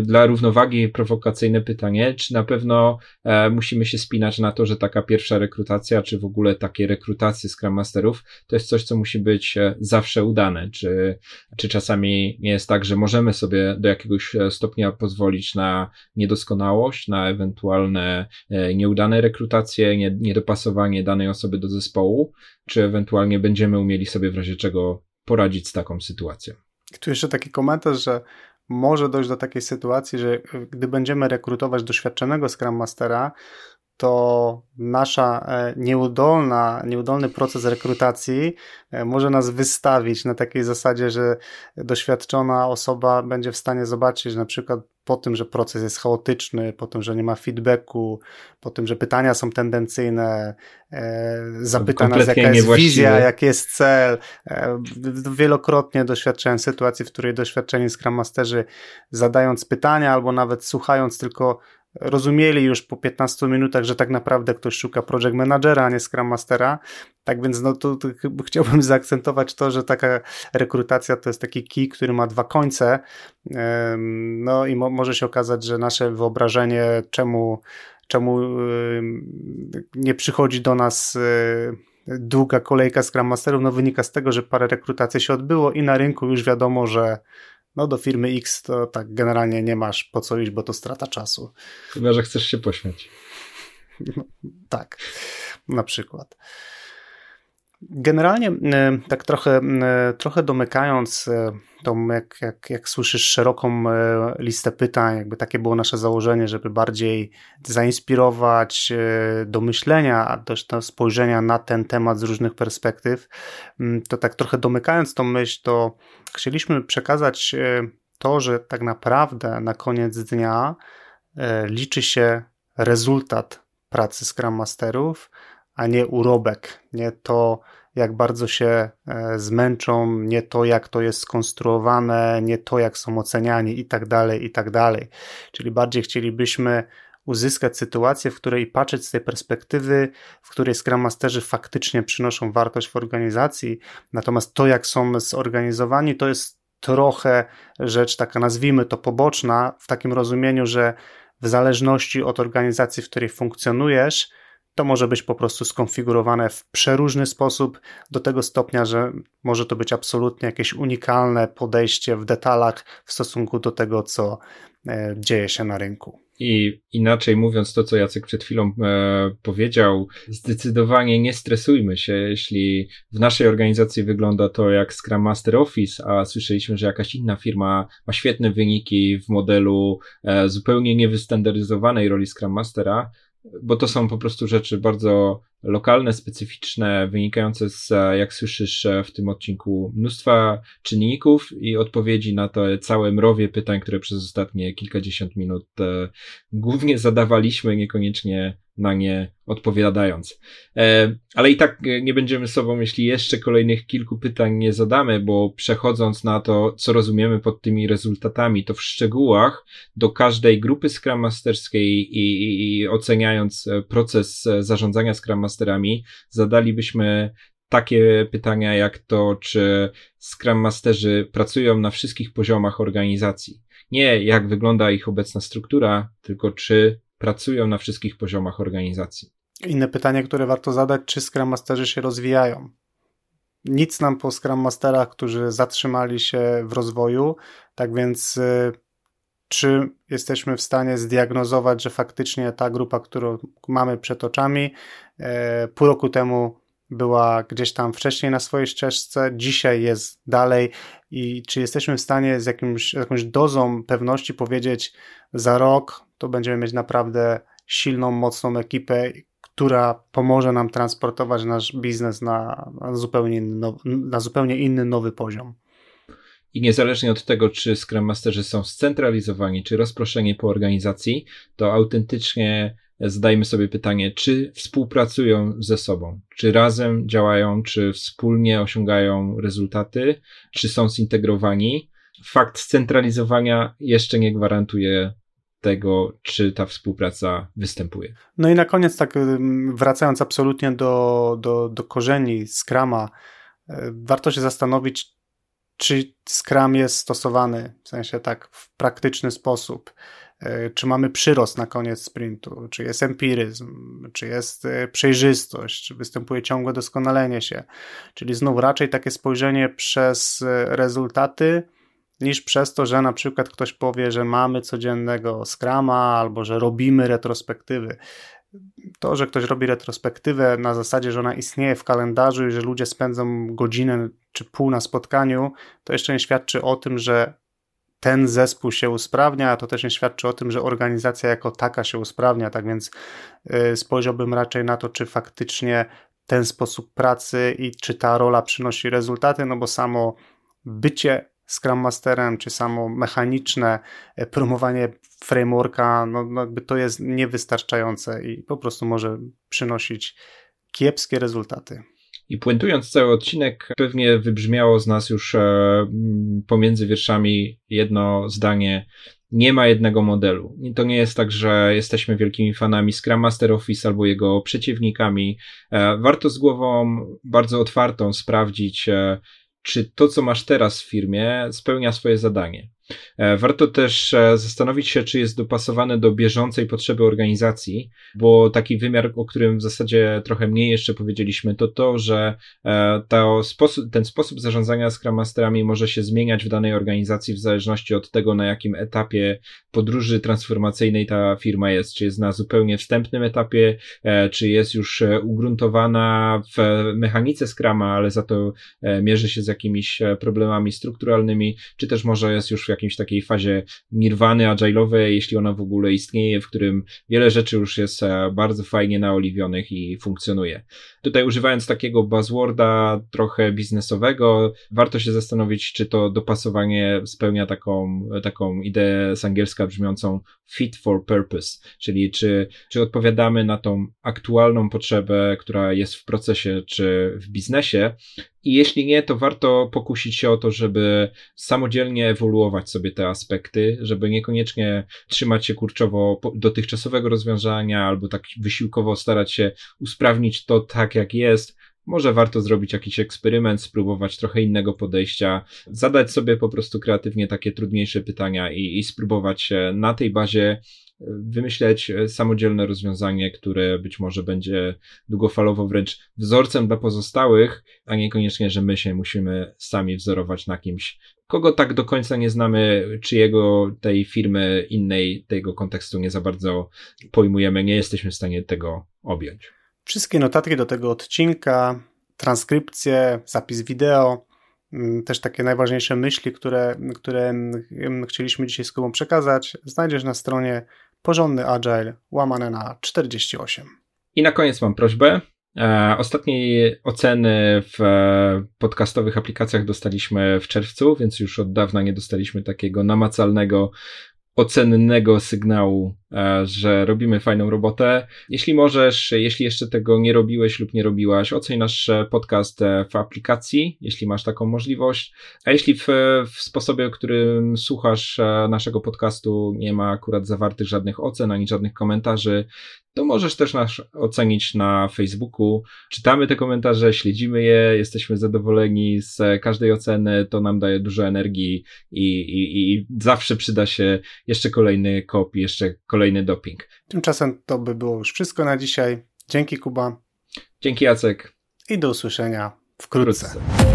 dla równowagi prowokacyjne pytanie, czy na pewno musimy się spinać na to, że taka pierwsza rekrutacja, czy w ogóle takie rekrutacje Scrum Masterów, to jest coś, co musi być e, zawsze udane? Czy, czy czasami nie jest tak, że możemy sobie do jakiegoś e, stopnia pozwolić na niedoskonałość, na ewentualne e, nieudane rekrutacje, niedopasowanie danej osoby do zespołu, czy ewentualnie będziemy umieli sobie w razie czego poradzić z taką sytuacją? Tu jeszcze taki komentarz, że może dojść do takiej sytuacji, że gdy będziemy rekrutować doświadczonego Scrum Mastera, to nasza e, nieudolna, nieudolny proces rekrutacji e, może nas wystawić na takiej zasadzie, że doświadczona osoba będzie w stanie zobaczyć na przykład po tym, że proces jest chaotyczny, po tym, że nie ma feedbacku, po tym, że pytania są tendencyjne, e, zapyta nas jaka jest wizja, jaki jest cel. Wielokrotnie doświadczałem sytuacji, w której doświadczeni Scrum Masterzy zadając pytania albo nawet słuchając tylko rozumieli już po 15 minutach, że tak naprawdę ktoś szuka project managera, a nie scrum mastera. Tak więc no tu, chciałbym zaakcentować to, że taka rekrutacja to jest taki kij, który ma dwa końce. No i mo może się okazać, że nasze wyobrażenie, czemu, czemu nie przychodzi do nas y, długa kolejka Scrum Masterów, no wynika z tego, że parę rekrutacji się odbyło i na rynku już wiadomo, że no do firmy X to tak generalnie nie masz po co iść, bo to strata czasu. Chyba, że chcesz się pośmiać. Tak, na przykład. Generalnie e, tak trochę, e, trochę domykając e, tą, jak, jak, jak słyszysz, szeroką listę pytań, jakby takie było nasze założenie, żeby bardziej zainspirować do myślenia, a też do spojrzenia na ten temat z różnych perspektyw, mm, to tak trochę domykając tą myśl, to chcieliśmy przekazać to, że tak naprawdę na koniec dnia liczy się rezultat pracy Scrum Masterów, a nie urobek, nie to, jak bardzo się e, zmęczą, nie to, jak to jest skonstruowane, nie to, jak są oceniani i tak dalej, i tak dalej. Czyli bardziej chcielibyśmy uzyskać sytuację, w której patrzeć z tej perspektywy, w której Scrum Masterzy faktycznie przynoszą wartość w organizacji, natomiast to, jak są zorganizowani, to jest trochę rzecz taka, nazwijmy to poboczna, w takim rozumieniu, że w zależności od organizacji, w której funkcjonujesz, to może być po prostu skonfigurowane w przeróżny sposób, do tego stopnia, że może to być absolutnie jakieś unikalne podejście w detalach w stosunku do tego, co e, dzieje się na rynku. I inaczej mówiąc to, co Jacek przed chwilą e, powiedział, zdecydowanie nie stresujmy się, jeśli w naszej organizacji wygląda to jak Scrum Master Office, a słyszeliśmy, że jakaś inna firma ma świetne wyniki w modelu e, zupełnie niewystandaryzowanej roli Scrum Mastera, bo to są po prostu rzeczy bardzo lokalne, specyficzne, wynikające z, jak słyszysz w tym odcinku, mnóstwa czynników i odpowiedzi na to całe mrowie pytań, które przez ostatnie kilkadziesiąt minut e, głównie zadawaliśmy, niekoniecznie na nie odpowiadając. E, ale i tak nie będziemy sobą, jeśli jeszcze kolejnych kilku pytań nie zadamy, bo przechodząc na to, co rozumiemy pod tymi rezultatami, to w szczegółach do każdej grupy Scrum Masterskiej i, i, i oceniając proces zarządzania Scrum Masterami, zadalibyśmy takie pytania jak to, czy Scrum Masterzy pracują na wszystkich poziomach organizacji. Nie jak wygląda ich obecna struktura, tylko czy pracują na wszystkich poziomach organizacji. Inne pytanie, które warto zadać, czy Scrum Masterzy się rozwijają? Nic nam po Scrum Masterach, którzy zatrzymali się w rozwoju, tak więc y, czy jesteśmy w stanie zdiagnozować, że faktycznie ta grupa, którą mamy przed oczami, e, pół roku temu była gdzieś tam wcześniej na swojej ścieżce, dzisiaj jest dalej i czy jesteśmy w stanie z jakimś, jakąś dozą pewności powiedzieć za rok to będziemy mieć naprawdę silną, mocną ekipę, która pomoże nam transportować nasz biznes na, na, zupełnie, inny, na zupełnie inny, nowy poziom. I niezależnie od tego, czy Scrum Masterzy są scentralizowani, czy rozproszeni po organizacji, to autentycznie zadajmy sobie pytanie, czy współpracują ze sobą, czy razem działają, czy wspólnie osiągają rezultaty, czy są zintegrowani. Fakt scentralizowania jeszcze nie gwarantuje tego, czy ta współpraca występuje. No i na koniec, tak wracając absolutnie do, do, do korzeni Scrama, e, warto się zastanowić, czy Scrum jest stosowany, w sensie tak w praktyczny sposób, e, czy mamy przyrost na koniec sprintu, czy jest empiryzm, czy jest e, przejrzystość, czy występuje ciągłe doskonalenie się, czyli znów raczej takie spojrzenie przez rezultaty, niż przez to, że na przykład ktoś powie, że mamy codziennego skrama albo że robimy retrospektywy. To, że ktoś robi retrospektywę na zasadzie, że ona istnieje w kalendarzu i że ludzie spędzą godzinę czy pół na spotkaniu, to jeszcze nie świadczy o tym, że ten zespół się usprawnia, a to też nie świadczy o tym, że organizacja jako taka się usprawnia. Tak więc yy, spojrzałbym raczej na to, czy faktycznie ten sposób pracy i czy ta rola przynosi rezultaty, no bo samo bycie Scrum Masterem, czy samo mechaniczne e, promowanie frameworka, no, no jakby to jest niewystarczające i po prostu może przynosić kiepskie rezultaty. I puentując cały odcinek, pewnie wybrzmiało z nas już e, pomiędzy wierszami jedno zdanie. Nie ma jednego modelu. To nie jest tak, że jesteśmy wielkimi fanami Scrum Master Office albo jego przeciwnikami. E, warto z głową bardzo otwartą sprawdzić, czy to, co masz teraz w firmie, spełnia swoje zadanie. E, warto też e, zastanowić się, czy jest dopasowane do bieżącej potrzeby organizacji, bo taki wymiar, o którym w zasadzie trochę mniej jeszcze powiedzieliśmy, to to, że e, to sposób, ten sposób zarządzania Scrum Masterami może się zmieniać w danej organizacji w zależności od tego, na jakim etapie podróży transformacyjnej ta firma jest. Czy jest na zupełnie wstępnym etapie, czy jest już ugruntowana w mechanice Scrama, ale za to mierzy się z jakimiś problemami strukturalnymi, czy też może jest już w jakiejś takiej fazie nirwany agile'owej, jeśli ona w ogóle istnieje, w którym wiele rzeczy już jest e, bardzo fajnie naoliwionych i funkcjonuje. Tutaj używając takiego buzzworda trochę biznesowego, warto się zastanowić, czy to dopasowanie spełnia taką, taką ideę z angielska brzmiącą fit for purpose, czyli czy, czy odpowiadamy na tą aktualną potrzebę, która jest w procesie czy w biznesie, i jeśli nie, to warto pokusić się o to, żeby samodzielnie ewoluować sobie te aspekty, żeby niekoniecznie trzymać się kurczowo dotychczasowego rozwiązania albo tak wysiłkowo starać się usprawnić to tak, jak jest. Może warto zrobić jakiś eksperyment, spróbować trochę innego podejścia, zadać sobie po prostu kreatywnie takie trudniejsze pytania i, i spróbować na tej bazie wymyśleć samodzielne rozwiązanie, które być może będzie długofalowo wręcz wzorcem dla pozostałych, a niekoniecznie, że my się musimy sami wzorować na kimś, kogo tak do końca nie znamy, czyjego tej firmy innej, tego kontekstu nie za bardzo pojmujemy, nie jesteśmy w stanie tego objąć. Wszystkie notatki do tego odcinka, transkrypcje, zapis wideo, mm, też takie najważniejsze myśli, które, które mm, chcieliśmy dzisiaj z Kubą przekazać, znajdziesz na stronie porządny agile łamane na 48. I na koniec mam prośbę. E, ostatniej oceny w e, podcastowych aplikacjach dostaliśmy w czerwcu, więc już od dawna nie dostaliśmy takiego namacalnego ocennego sygnału, że robimy fajną robotę. Jeśli możesz, jeśli jeszcze tego nie robiłeś lub nie robiłaś, oceń nasz podcast e, w aplikacji, jeśli masz taką możliwość. A jeśli w, w sposobie, w którym słuchasz e, naszego podcastu nie ma akurat zawartych żadnych ocen ani żadnych komentarzy, to możesz też nas ocenić na Facebooku. Czytamy te komentarze, śledzimy je, jesteśmy zadowoleni z każdej oceny, to nam daje dużo energii i, i, i zawsze przyda się jeszcze kolejny kop, jeszcze kolejny doping. Tymczasem to by było już wszystko na dzisiaj. Dzięki Kuba. Dzięki Jacek. I do usłyszenia wkrótce. wkrótce.